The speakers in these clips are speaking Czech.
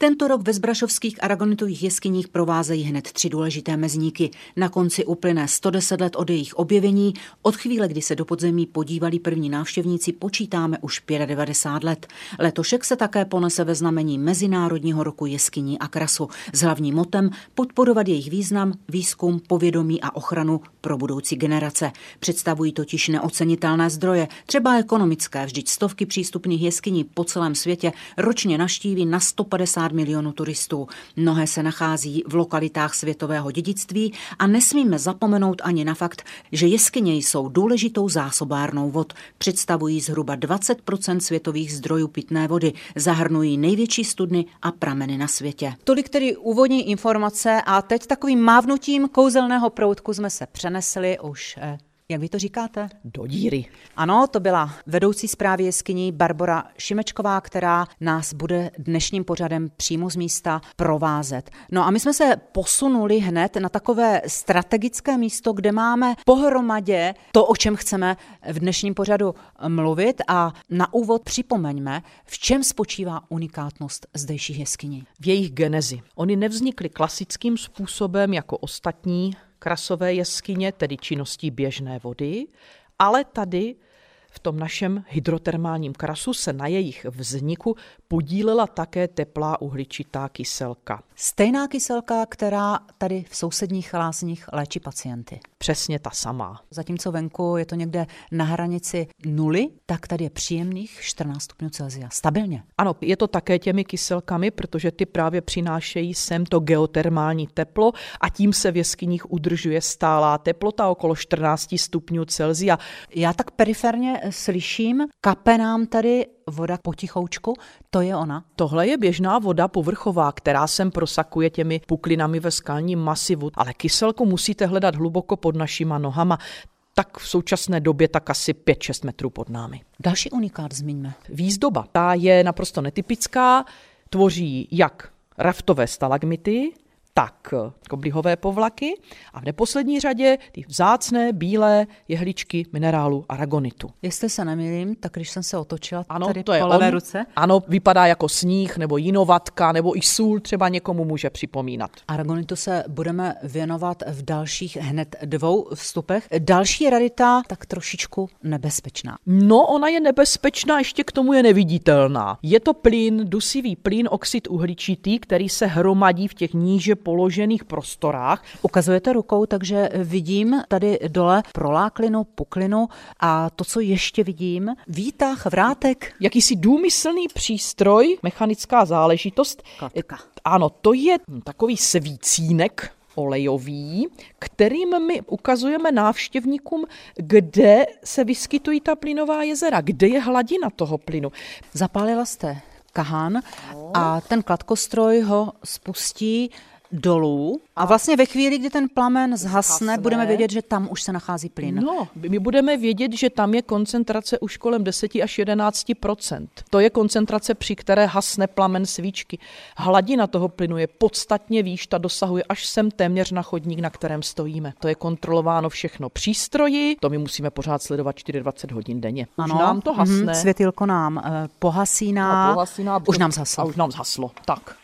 Tento rok ve zbrašovských aragonitových jeskyních provázejí hned tři důležité mezníky. Na konci uplyne 110 let od jejich objevení. Od chvíle, kdy se do podzemí podívali první návštěvníci, počítáme už 95 let. Letošek se také ponese ve znamení Mezinárodního roku jeskyní a krasu s hlavním motem podporovat jejich význam, výzkum, povědomí a ochranu pro budoucí generace. Představují totiž neocenitelné zdroje, třeba ekonomické, vždyť stovky přístupných jeskyní po celém světě ročně naštíví na 150 50 milionů turistů. Mnohé se nachází v lokalitách světového dědictví a nesmíme zapomenout ani na fakt, že jeskyně jsou důležitou zásobárnou vod. Představují zhruba 20% světových zdrojů pitné vody, zahrnují největší studny a prameny na světě. Tolik tedy úvodní informace a teď takovým mávnutím kouzelného proutku jsme se přenesli už eh, jak vy to říkáte? Do díry. Ano, to byla vedoucí zprávy jeskyní Barbara Šimečková, která nás bude dnešním pořadem přímo z místa provázet. No a my jsme se posunuli hned na takové strategické místo, kde máme pohromadě to, o čem chceme v dnešním pořadu mluvit a na úvod připomeňme, v čem spočívá unikátnost zdejších jeskyní. V jejich genezi. Oni nevznikly klasickým způsobem jako ostatní krasové jeskyně, tedy činností běžné vody, ale tady v tom našem hydrotermálním krasu se na jejich vzniku podílela také teplá uhličitá kyselka. Stejná kyselka, která tady v sousedních lázních léčí pacienty. Přesně ta samá. Zatímco venku je to někde na hranici nuly, tak tady je příjemných 14 stupňů Celsia. Stabilně. Ano, je to také těmi kyselkami, protože ty právě přinášejí sem to geotermální teplo a tím se v jeskyních udržuje stálá teplota okolo 14 stupňů Celsia. Já tak periferně slyším, kape nám tady voda potichoučku, to je ona. Tohle je běžná voda povrchová, která sem prosakuje těmi puklinami ve skalním masivu, ale kyselku musíte hledat hluboko pod našima nohama tak v současné době tak asi 5-6 metrů pod námi. Další unikát zmiňme. Výzdoba. Ta je naprosto netypická, tvoří jak raftové stalagmity, tak koblihové povlaky a v neposlední řadě ty vzácné bílé jehličky minerálu aragonitu. Jestli se nemýlím, tak když jsem se otočila ano, tady to je po levé on. ruce. Ano, vypadá jako sníh nebo jinovatka nebo i sůl třeba někomu může připomínat. Aragonitu se budeme věnovat v dalších hned dvou vstupech. Další rarita tak trošičku nebezpečná. No, ona je nebezpečná, ještě k tomu je neviditelná. Je to plyn, dusivý plyn, oxid uhličitý, který se hromadí v těch níže položených prostorách. Ukazujete rukou, takže vidím tady dole proláklinu, puklinu a to, co ještě vidím, výtah, vrátek. Jakýsi důmyslný přístroj, mechanická záležitost. Klatka. Ano, to je takový svícínek, olejový, kterým my ukazujeme návštěvníkům, kde se vyskytují ta plynová jezera, kde je hladina toho plynu. Zapálila jste kahán a ten kladkostroj ho spustí dolů a vlastně ve chvíli, kdy ten plamen zhasne, Zhasne. budeme vědět, že tam už se nachází plyn. No, my budeme vědět, že tam je koncentrace už kolem 10 až 11% To je koncentrace, při které hasne plamen svíčky. Hladina toho plynu je podstatně výš, ta dosahuje až sem téměř na chodník, na kterém stojíme. To je kontrolováno všechno přístroji, to my musíme pořád sledovat 24 hodin denně. Už nám to hasne. mhm, světilko nám pohasíná, A pohasíná, už nám zhaslo. A už nám zhaslo, tak.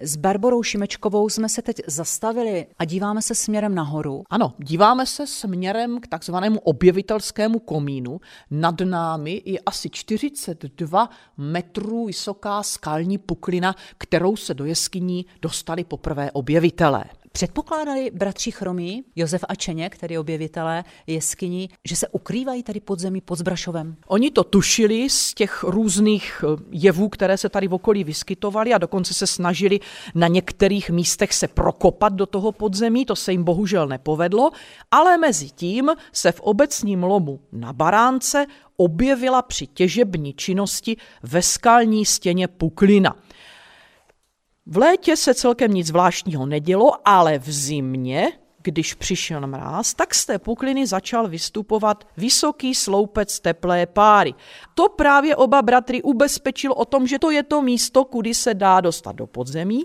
S Barborou Šimečkovou jsme se teď zastavili a díváme se směrem nahoru. Ano, díváme se směrem k takzvanému objevitelskému komínu. Nad námi je asi 42 metrů vysoká skalní puklina, kterou se do jeskyní dostali poprvé objevitelé. Předpokládali bratři Chromí, Josef a Čeněk, tedy objevitelé jeskyní, že se ukrývají tady pod zemí pod Zbrašovem. Oni to tušili z těch různých eh, jevů, které se tady v okolí vyskytovaly a dokonce se snažili na některých místech se prokopat do toho podzemí, to se jim bohužel nepovedlo, ale mezi tím se v obecním lomu na Baránce objevila při těžební činnosti ve skalní stěně puklina. V létě se celkem nic zvláštního nedělo, ale v zimě když přišel mráz, tak z té pukliny začal vystupovat vysoký sloupec teplé páry. To právě oba bratry ubezpečil o tom, že to je to místo, kudy se dá dostat do podzemí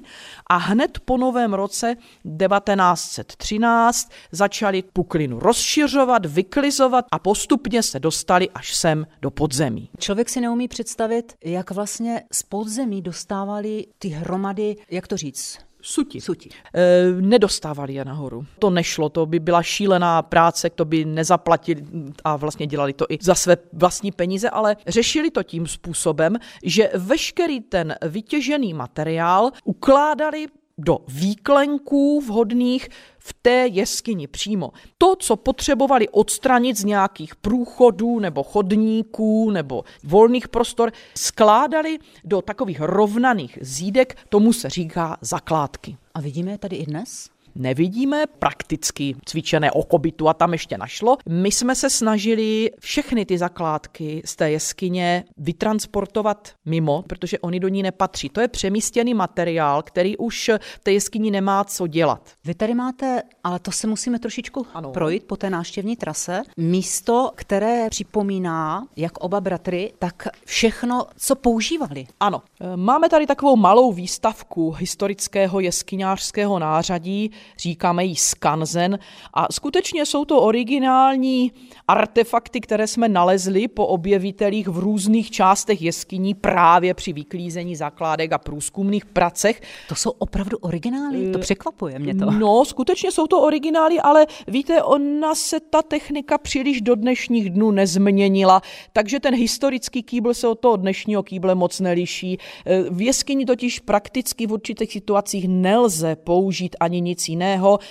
a hned po novém roce 1913 začali puklinu rozšiřovat, vyklizovat a postupně se dostali až sem do podzemí. Člověk si neumí představit, jak vlastně z podzemí dostávali ty hromady, jak to říct, Suti. Suti. E, nedostávali je nahoru. To nešlo, to by byla šílená práce, to by nezaplatili a vlastně dělali to i za své vlastní peníze, ale řešili to tím způsobem, že veškerý ten vytěžený materiál ukládali do výklenků vhodných v té jeskyni přímo. To, co potřebovali odstranit z nějakých průchodů nebo chodníků nebo volných prostor, skládali do takových rovnaných zídek, tomu se říká zakládky. A vidíme je tady i dnes? Nevidíme, prakticky cvičené okobitu a tam ještě našlo. My jsme se snažili všechny ty zakládky z té jeskyně vytransportovat mimo, protože oni do ní nepatří. To je přemístěný materiál, který už v té jeskyni nemá co dělat. Vy tady máte, ale to se musíme trošičku ano. projít po té náštěvní trase, místo, které připomíná, jak oba bratry, tak všechno, co používali. Ano. Máme tady takovou malou výstavku historického jeskyňářského nářadí, říkáme jí skanzen a skutečně jsou to originální artefakty, které jsme nalezli po objevitelích v různých částech jeskyní právě při vyklízení zakládek a průzkumných pracech. To jsou opravdu originály? To eh, překvapuje mě to. No, skutečně jsou to originály, ale víte, ona se ta technika příliš do dnešních dnů nezměnila, takže ten historický kýbl se od toho dnešního kýble moc neliší. Eh, v jeskyni totiž prakticky v určitých situacích nelze použít ani nic jiného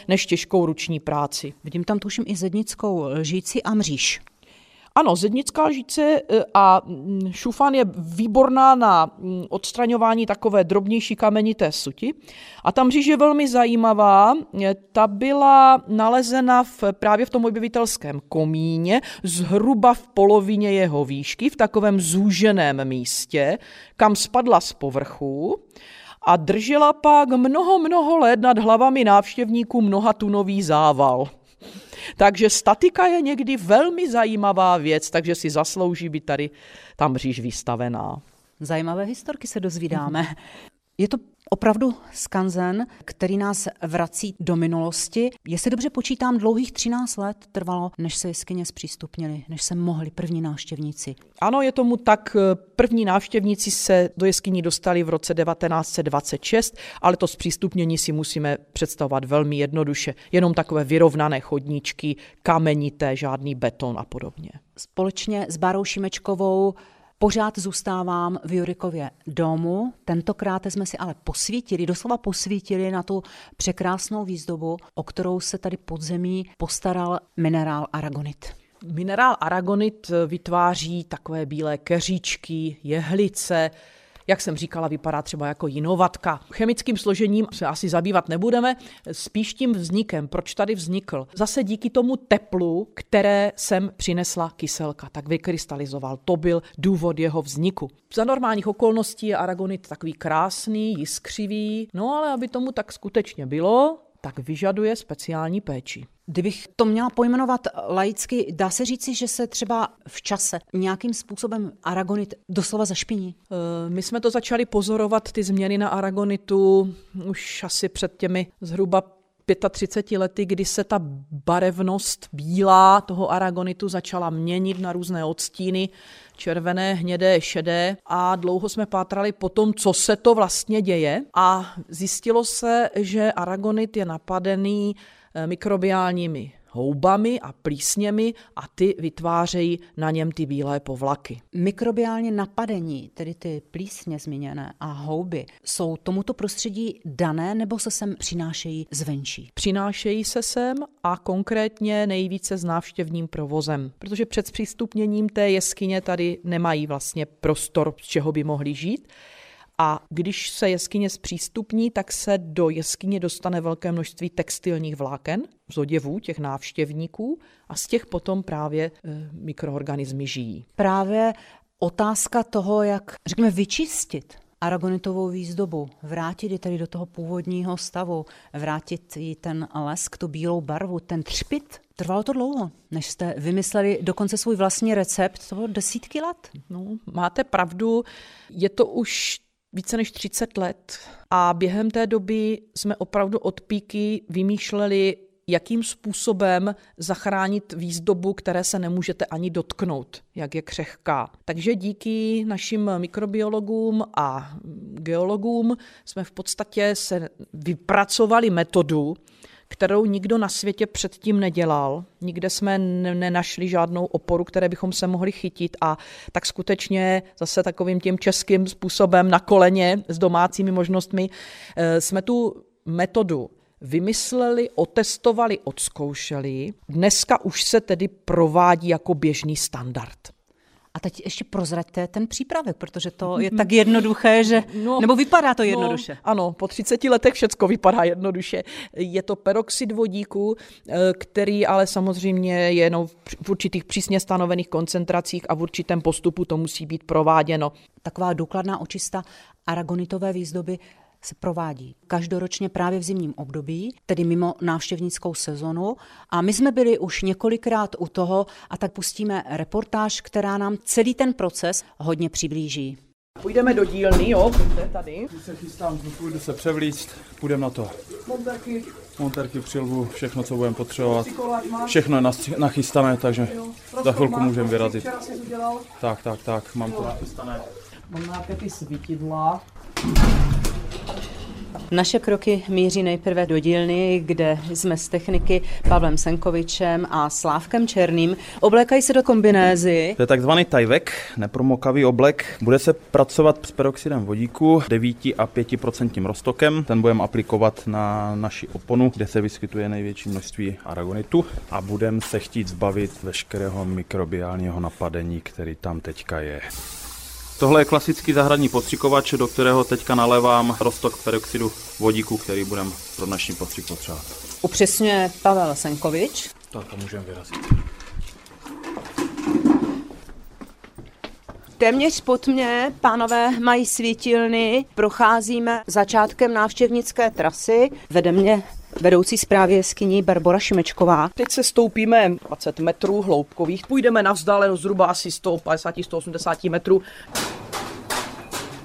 než těžkou ruční práci. Vidím tam tuším i zednickou lžíci a mříž. Ano, zednická lžíce e, a mm, šufan je výborná na mm, odstraňování takové drobnější kamenité suti. A ta mříž je velmi zajímavá. E, ta byla nalezena v, právě v tom objevitelském komíně, zhruba v polovině jeho výšky, v takovém zúženém místě, kam spadla z povrchu a držela pak mnoho, mnoho let nad hlavami návštěvníků mnoha tunový zával. Takže statika je někdy velmi zajímavá věc, takže si zaslouží být tady tam mříž vystavená. Zajímavé historky se dozvídáme. Je to opravdu skanzen, který nás vrací do minulosti. Jestli dobře počítám, dlouhých 13 let trvalo, než se jeskyně zpřístupnili, než se mohli první návštěvníci. Ano, je tomu tak. První návštěvníci se do jeskyní dostali v roce 1926, ale to zpřístupnění si musíme představovat velmi jednoduše. Jenom takové vyrovnané chodníčky, kamenité, žádný beton a podobně. Společně s Barou Šimečkovou Pořád zůstávám v Jurikově domu, tentokrát jsme si ale posvítili, doslova posvítili na tu překrásnou výzdobu, o kterou se tady podzemí postaral minerál aragonit. Minerál aragonit vytváří takové bílé keříčky, jehlice, jak jsem říkala, vypadá třeba jako jinovatka. Chemickým složením se asi zabývat nebudeme, spíš tím vznikem, proč tady vznikl. Zase díky tomu teplu, které sem přinesla kyselka, tak vykrystalizoval. To byl důvod jeho vzniku. Za normálních okolností je aragonit takový krásný, jiskřivý, no ale aby tomu tak skutečně bylo, tak vyžaduje speciální péči. Kdybych to měla pojmenovat laicky, dá se říci, že se třeba v čase nějakým způsobem aragonit doslova zašpiní? Eh, my jsme to začali pozorovat, ty změny na aragonitu, už asi před těmi zhruba 35 lety, kdy se ta barevnost bílá toho aragonitu začala měnit na různé odstíny, červené, hnědé, šedé a dlouho jsme pátrali po tom, co se to vlastně děje a zjistilo se, že aragonit je napadený mikrobiálními houbami a plísněmi a ty vytvářejí na něm ty bílé povlaky. Mikrobiálně napadení, tedy ty plísně zmíněné a houby, jsou tomuto prostředí dané nebo se sem přinášejí zvenčí? Přinášejí se sem a konkrétně nejvíce s návštěvním provozem, protože před přístupněním té jeskyně tady nemají vlastně prostor, z čeho by mohli žít. A když se jeskyně zpřístupní, tak se do jeskyně dostane velké množství textilních vláken z oděvů těch návštěvníků a z těch potom právě e, mikroorganismy žijí. Právě otázka toho, jak, řekněme, vyčistit aragonitovou výzdobu, vrátit ji tedy do toho původního stavu, vrátit jí ten lesk, tu bílou barvu, ten třpit. Trvalo to dlouho, než jste vymysleli dokonce svůj vlastní recept, to bylo desítky let. No, máte pravdu, je to už více než 30 let a během té doby jsme opravdu od píky vymýšleli jakým způsobem zachránit výzdobu, které se nemůžete ani dotknout, jak je křehká. Takže díky našim mikrobiologům a geologům jsme v podstatě se vypracovali metodu, kterou nikdo na světě předtím nedělal. Nikde jsme nenašli žádnou oporu, které bychom se mohli chytit a tak skutečně zase takovým tím českým způsobem na koleně s domácími možnostmi eh, jsme tu metodu vymysleli, otestovali, odzkoušeli. Dneska už se tedy provádí jako běžný standard. A teď ještě prozraďte ten přípravek, protože to je tak jednoduché, že... No, nebo vypadá to no, jednoduše. No, ano, po 30 letech všecko vypadá jednoduše. Je to peroxid vodíku, eh, který ale samozřejmě je jenom v určitých přísně stanovených koncentracích a v určitém postupu to musí být prováděno. Taková důkladná očista aragonitové výzdoby se provádí každoročně právě v zimním období, tedy mimo návštěvnickou sezonu. A my jsme byli už několikrát u toho a tak pustíme reportáž, která nám celý ten proces hodně přiblíží. Půjdeme do dílny, jo, tady. Když se chystám, půjdu se převlíct, půjdeme na to. Monterky. Monterky, přilbu, všechno, co budeme potřebovat. Všechno je nachystané, takže za chvilku můžeme vyrazit. Tak, tak, tak, mám to nachystané. Mám nějaké ty svítidla. Naše kroky míří nejprve do dílny, kde jsme s techniky Pavlem Senkovičem a Slávkem Černým. Oblékají se do kombinézy. To je takzvaný tajvek, nepromokavý oblek. Bude se pracovat s peroxidem vodíku, 9 a 5% roztokem. Ten budeme aplikovat na naši oponu, kde se vyskytuje největší množství aragonitu a budeme se chtít zbavit veškerého mikrobiálního napadení, který tam teďka je. Tohle je klasický zahradní postřikovač, do kterého teďka nalévám roztok peroxidu vodíku, který budeme pro dnešní postřik potřebovat. Upřesňuje Pavel Senkovič. Tak a můžeme vyrazit. Téměř pod mě, pánové, mají svítilny. Procházíme začátkem návštěvnické trasy. Vede mě vedoucí zprávy jeskyní Barbora Šimečková. Teď se stoupíme 20 metrů hloubkových, půjdeme na vzdálenost zhruba asi 150-180 metrů.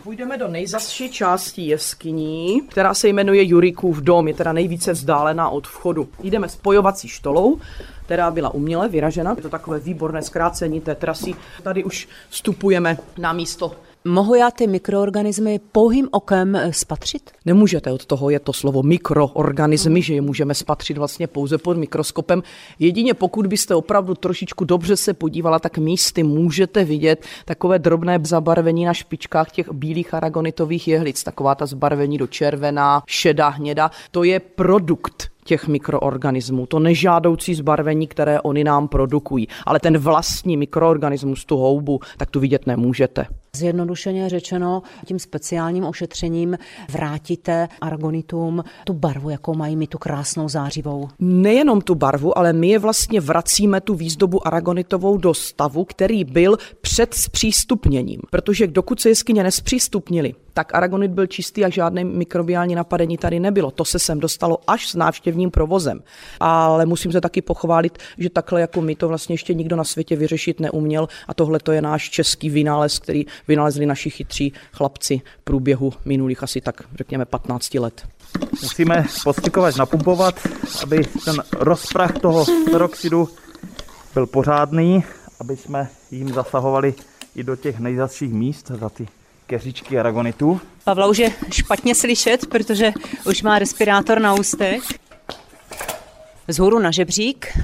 Půjdeme do nejzasší části jeskyní, která se jmenuje Jurikův dom, je teda nejvíce vzdálená od vchodu. Jdeme spojovací štolou, která byla uměle vyražena. Je to takové výborné zkrácení té trasy. Tady už vstupujeme na místo Mohu já ty mikroorganismy pouhým okem eh, spatřit? Nemůžete od toho, je to slovo mikroorganismy, že je můžeme spatřit vlastně pouze pod mikroskopem. Jedině pokud byste opravdu trošičku dobře se podívala, tak místy můžete vidět takové drobné zabarvení na špičkách těch bílých aragonitových jehlic, taková ta zbarvení do červená, šedá, hněda. To je produkt těch mikroorganismů, to nežádoucí zbarvení, které oni nám produkují. Ale ten vlastní mikroorganismus, tu houbu, tak tu vidět nemůžete. Zjednodušeně řečeno, tím speciálním ošetřením vrátíte argonitům tu barvu, jakou mají mi tu krásnou zářivou. Nejenom tu barvu, ale my je vlastně vracíme tu výzdobu aragonitovou do stavu, který byl před zpřístupněním. Protože dokud se jeskyně nespřístupnili, tak aragonit byl čistý a žádné mikrobiální napadení tady nebylo. To se sem dostalo až s návštěvním provozem. Ale musím se taky pochválit, že takhle jako my to vlastně ještě nikdo na světě vyřešit neuměl a tohle to je náš český vynález, který vynalezli naši chytří chlapci v průběhu minulých asi tak řekněme 15 let. Musíme postřikovat, napumpovat, aby ten rozprach toho peroxidu byl pořádný, aby jsme jim zasahovali i do těch nejzasších míst, za ty keřičky aragonitu. Pavla už je špatně slyšet, protože už má respirátor na ústech. Zhůru na žebřík.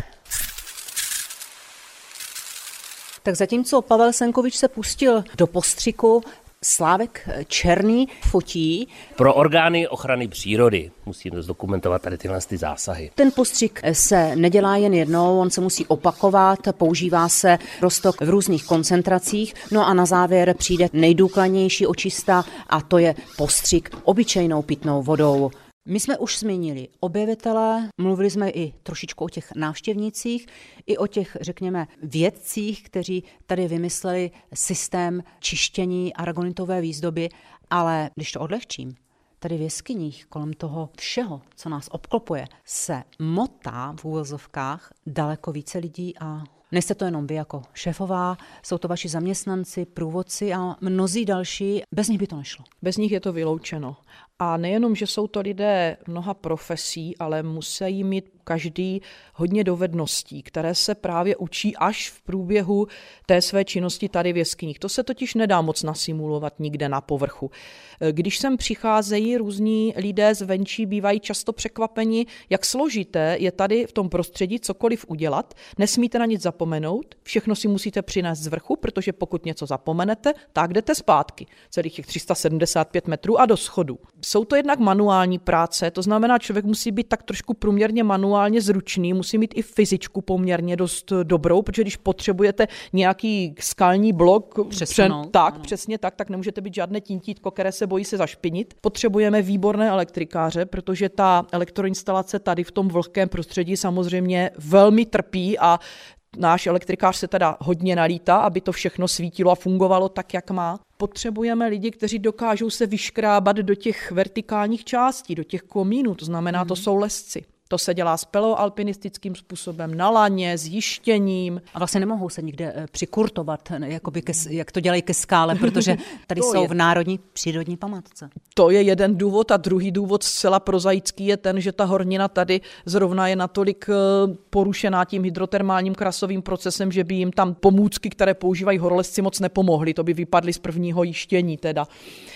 Tak zatímco Pavel Senkovič se pustil do postřiku, Slávek Černý fotí. Pro orgány ochrany přírody musíme zdokumentovat tady tyhle ty zásahy. Ten postřik se nedělá jen jednou, on se musí opakovat, používá se rostok v různých koncentracích, no a na závěr přijde nejdůkladnější očista a to je postřik obyčejnou pitnou vodou. My jsme už zmínili objevitele, mluvili jsme i trošičku o těch návštěvnicích, i o těch, řekněme, vědcích, kteří tady vymysleli systém čištění aragonitové výzdoby. Ale když to odlehčím, tady v jeskyních kolem toho všeho, co nás obklopuje, se motá v úvozovkách daleko více lidí a Nejste to jenom vy jako šéfová, jsou to vaši zaměstnanci, průvodci a mnozí další. Bez nich by to nešlo. Bez nich je to vyloučeno. A nejenom, že jsou to lidé mnoha profesí, ale musí mít každý hodně dovedností, které se právě učí až v průběhu té své činnosti tady v jeskyních. To se totiž nedá moc nasimulovat nikde na povrchu. Když sem přicházejí různí lidé zvenčí, bývají často překvapeni, jak složité je tady v tom prostředí cokoliv udělat. Nesmíte na nic zapomenout, všechno si musíte přinést z vrchu, protože pokud něco zapomenete, tak jdete zpátky. Celých těch 375 metrů a do schodu. Jsou to jednak manuální práce, to znamená, člověk musí být tak trošku průměrně manuálně zručný, musí mít i fyzičku poměrně dost dobrou, protože když potřebujete nějaký skalní blok, přen, tak, ano. přesně tak, tak nemůžete být žádné tintítko, které se bojí se zašpinit. Potřebujeme výborné elektrikáře, protože ta elektroinstalace tady v tom vlhkém prostředí samozřejmě velmi trpí a náš elektrikář se teda hodně nalítá, aby to všechno svítilo a fungovalo tak, jak má. Potřebujeme lidi, kteří dokážou se vyškrábat do těch vertikálních částí, do těch komínů, to znamená, to mhm. jsou lesci. To se dělá speloalpinistickým způsobem, na laně, s jištěním. A vlastně nemohou se nikde eh, přikurtovat, jakoby ke, jak to dělají ke skále, protože tady jsou je. v Národní přírodní památce. To je jeden důvod a druhý důvod zcela prozaický je ten, že ta hornina tady zrovna je natolik eh, porušená tím hydrotermálním krasovým procesem, že by jim tam pomůcky, které používají horolezci, moc nepomohly. To by vypadly z prvního jištění teda.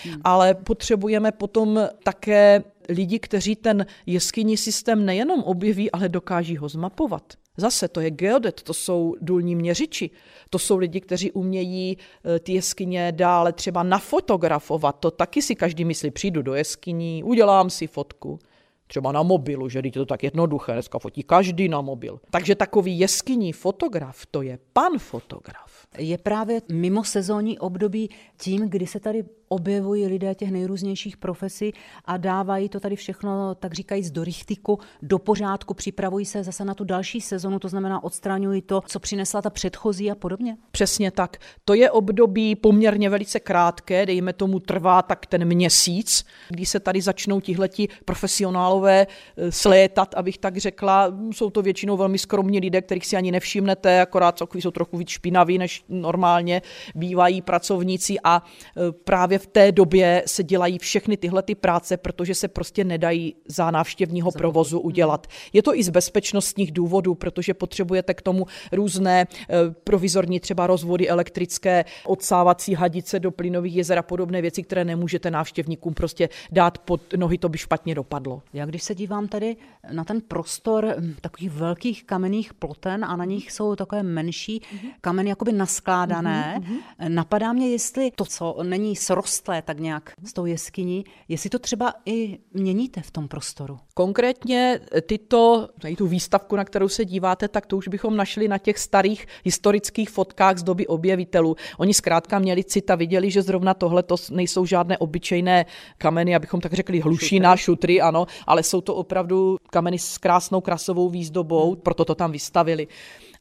Hmm. Ale potřebujeme potom také lidi, kteří ten jeskyní systém nejenom objeví, ale dokáží ho zmapovat. Zase to je geodet, to jsou důlní měřiči, to jsou lidi, kteří umějí eh, ty jeskyně dále třeba nafotografovat. To taky si každý myslí, přijdu do jeskyní, udělám si fotku třeba na mobilu, že je to tak jednoduché, dneska fotí každý na mobil. Takže takový jeskyní fotograf, to je pan fotograf. Je právě mimo sezónní období tím, kdy se tady objevují lidé těch nejrůznějších profesí a dávají to tady všechno, tak říkají, do richtiku, do pořádku, připravují se zase na tu další sezonu, to znamená odstraňují to, co přinesla ta předchozí a podobně? Přesně tak. To je období poměrně velice krátké, dejme tomu trvá tak ten měsíc, kdy se tady začnou tihleti profesionálové eh, slétat, abych tak řekla. Jsou to většinou velmi skromní lidé, kterých si ani nevšimnete, akorát jsou trochu víc špinaví, než normálně bývají pracovníci a eh, právě v té době se dělají všechny tyhle ty práce, protože se prostě nedají za návštěvního provozu udělat. Je to i z bezpečnostních důvodů, protože potřebujete k tomu různé eh, provizorní třeba rozvody elektrické, odsávací hadice do plynových jezer a podobné věci, které nemůžete návštěvníkům prostě dát pod nohy, to by špatně dopadlo. Já když se dívám tady na ten prostor hm, takových velkých kamenných ploten a na nich jsou takové menší kameny jakoby naskládané, mm-hmm. napadá mě, jestli to, co není srost srostlé tak nějak s tou jeskyní, jestli to třeba i měníte v tom prostoru. Konkrétně tyto, tady tu výstavku, na kterou se díváte, tak to už bychom našli na těch starých historických fotkách z doby objevitelů. Oni zkrátka měli cita, viděli, že zrovna tohle to nejsou žádné obyčejné kameny, abychom tak řekli hlušina, šutry, ano, ale jsou to opravdu kameny s krásnou krasovou výzdobou, proto to tam vystavili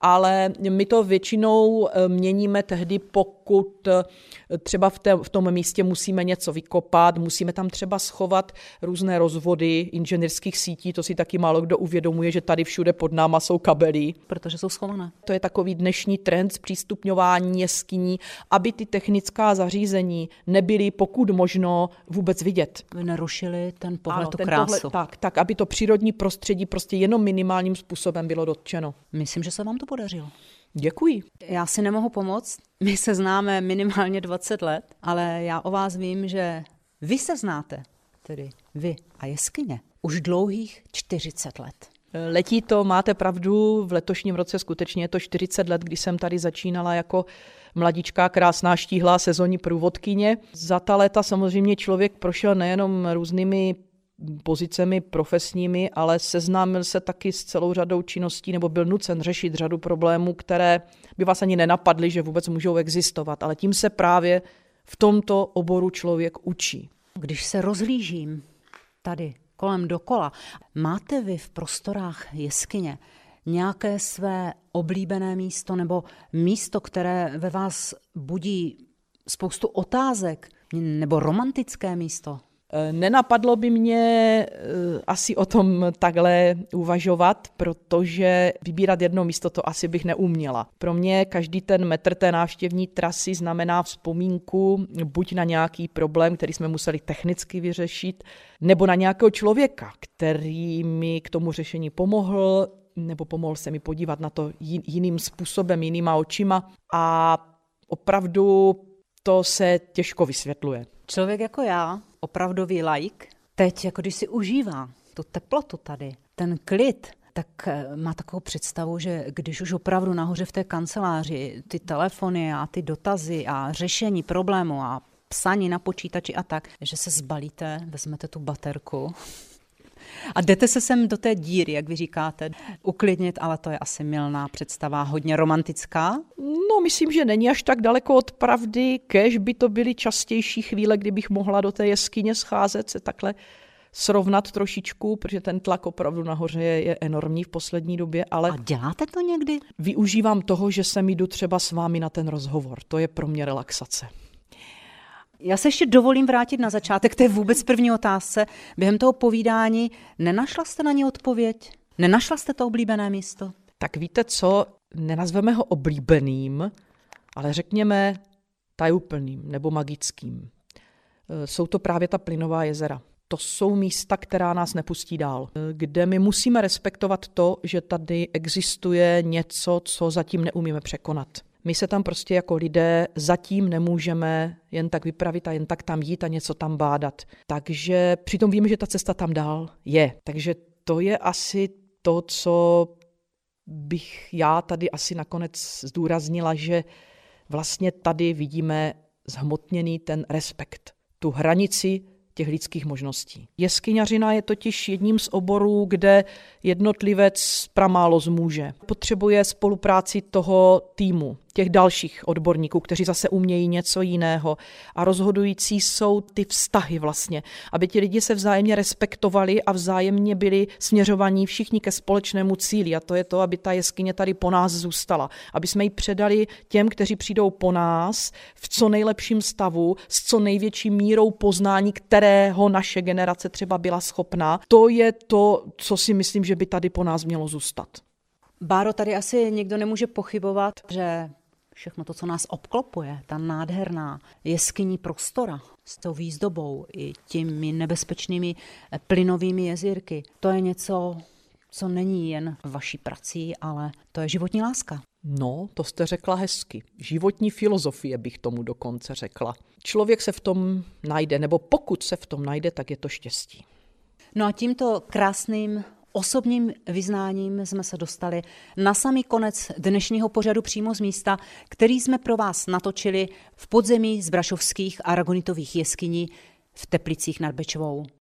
ale my to většinou eh, měníme tehdy, pokud eh, třeba v, té, v tom místě musíme něco vykopat, musíme tam třeba schovat různé rozvody inženýrských sítí, to si taky málo kdo uvědomuje, že tady všude pod náma jsou kabely. Protože jsou schované. To je takový dnešní trend zpřístupňování jeskyní, aby ty technická zařízení nebyly pokud možno vůbec vidět. Vy nerušili ten pohled, ano, tu ten krásu. Pohled, tak, tak, aby to přírodní prostředí prostě jenom minimálním způsobem bylo dotčeno. Myslím, že se vám to podařilo. Děkuji. Já si nemohu pomoct. My se známe minimálně 20 let, ale já o vás vím, že vy se znáte, tedy vy a jeskyně, už dlouhých 40 let. Letí to, máte pravdu, v letošním roce skutečně je to 40 let, kdy jsem tady začínala jako mladičká, krásná, štíhlá sezónní průvodkyně. Za ta léta samozřejmě člověk prošel nejenom různými pozicemi profesními, ale seznámil se taky s celou řadou činností nebo byl nucen řešit řadu problémů, které by vás ani nenapadly, že vůbec můžou existovat. Ale tím se právě v tomto oboru člověk učí. Když se rozhlížím tady kolem dokola, máte vy v prostorách jeskyně nějaké své oblíbené místo nebo místo, které ve vás budí spoustu otázek, nebo romantické místo? Eh, nenapadlo by mě eh, asi o tom takhle uvažovat, protože vybírat jedno místo to asi bych neuměla. Pro mě každý ten metr té návštěvní trasy znamená vzpomínku buď na nějaký problém, který jsme museli technicky vyřešit, nebo na nějakého člověka, který mi k tomu řešení pomohl, nebo pomohl se mi podívat na to jiným způsobem, jinýma očima a opravdu to se těžko vysvětluje. Člověk jako já, opravdový like, teď jako když si užívá tu teplotu tady, ten klid, tak eh, má takovou představu, že když už opravdu nahoře v té kanceláři ty telefony a ty dotazy a řešení problému a psaní na počítači a tak, že se zbalíte, vezmete tu baterku a jdete se sem do té díry, jak vy říkáte, uklidnit, ale to je asi milná představa, hodně romantická. No, myslím, že není až tak daleko od pravdy, kež by to byly častější chvíle, kdybych mohla do té jeskyně scházet, se takhle srovnat trošičku, protože ten tlak opravdu nahoře je, je enormní v poslední době. Ale A děláte to někdy? Využívám toho, že sem jdu třeba s vámi na ten rozhovor. To je pro mě relaxace. Já se ještě dovolím vrátit na začátek je vůbec první otázce. Během toho povídání nenašla jste na ně odpověď? Nenašla jste to oblíbené místo? Tak víte co, nenazveme ho oblíbeným, ale řekněme tajuplným nebo magickým. E, jsou to právě ta plynová jezera. To jsou místa, která nás nepustí dál, e, kde my musíme respektovat to, že tady existuje něco, co zatím neumíme překonat. My se tam prostě jako lidé zatím nemůžeme jen tak vypravit a jen tak tam jít a něco tam bádat. Takže přitom víme, že ta cesta tam dál je. Takže to je asi to, co bych já tady asi nakonec zdůraznila, že vlastně tady vidíme zhmotněný ten respekt, tu hranici těch lidských možností. Jeskyňařina je totiž jedním z oborů, kde jednotlivec pramálo zmůže. Potřebuje spolupráci toho týmu, těch dalších odborníků, kteří zase umějí něco jiného. A rozhodující jsou ty vztahy vlastně, aby ti lidi se vzájemně respektovali a vzájemně byli směřovaní všichni ke společnému cíli. A to je to, aby ta jeskyně tady po nás zůstala. Aby jsme ji předali těm, kteří přijdou po nás v co nejlepším stavu, s co největší mírou poznání, kterého naše generace třeba byla schopná. To je to, co si myslím, že by tady po nás mělo zůstat. Báro, tady asi nikdo nemůže pochybovat, že všechno to, co nás obklopuje, ta nádherná jeskyní prostora s tou výzdobou i těmi nebezpečnými eh, plynovými jezírky, to je něco, co není jen vaší prací, ale to je životní láska. No, to jste řekla hezky. Životní filozofie bych tomu dokonce řekla. Člověk se v tom najde, nebo pokud se v tom najde, tak je to štěstí. No a tímto krásným osobním vyznáním jsme se dostali na samý konec dnešního pořadu přímo z místa, který jsme pro vás natočili v podzemí z Brašovských a Ragonitových jeskyní v Teplicích nad Bečovou.